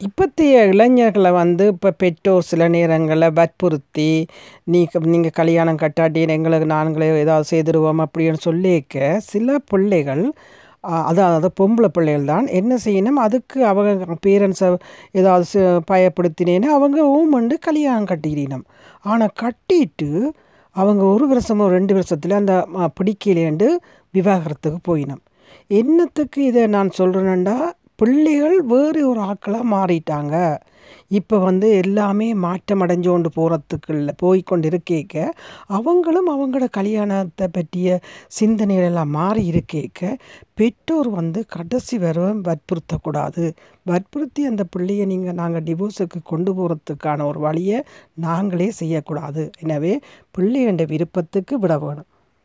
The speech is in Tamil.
இப்பத்திய இளைஞர்களை வந்து இப்போ பெற்றோர் சில நேரங்களில் வற்புறுத்தி நீ நீங்கள் கல்யாணம் கட்டாட்டி எங்களுக்கு நாங்களே ஏதாவது செய்திருவோம் அப்படின்னு சொல்லிக்க சில பிள்ளைகள் அதாவது பொம்பளை பிள்ளைகள் தான் என்ன செய்யணும்? அதுக்கு அவங்க பேரண்ட்ஸை ஏதாவது பயப்படுத்தினேன்னு அவங்க ஊமண்டு கல்யாணம் கட்டிக்கிறினம் ஆனால் கட்டிட்டு அவங்க ஒரு வருஷமோ ரெண்டு வருஷத்தில் அந்த பிடிக்கலேண்டு விவாகரத்துக்கு போயினோம். என்னத்துக்கு இதை நான் சொல்கிறேன்னா பிள்ளைகள் வேறு ஒரு ஆட்களாக மாறிட்டாங்க. இப்போ வந்து எல்லாமே மாற்றம் அடைஞ்சோண்டு கொண்டு போகிறதுக்குள்ள போய் கொண்டு இருக்கேக்க அவங்களும் அவங்களோட கல்யாணத்தை பற்றிய சிந்தனைகளெல்லாம் மாறி இருக்கேக்க பெற்றோர் வந்து கடைசி வரும் வற்புறுத்தக்கூடாது. வற்புறுத்தி அந்த பிள்ளையை நீங்கள் நாங்கள் டிவோர்ஸுக்கு கொண்டு போகிறதுக்கான ஒரு வழியை நாங்களே செய்யக்கூடாது. எனவே பிள்ளையண்ட விருப்பத்துக்கு விட வேணும்.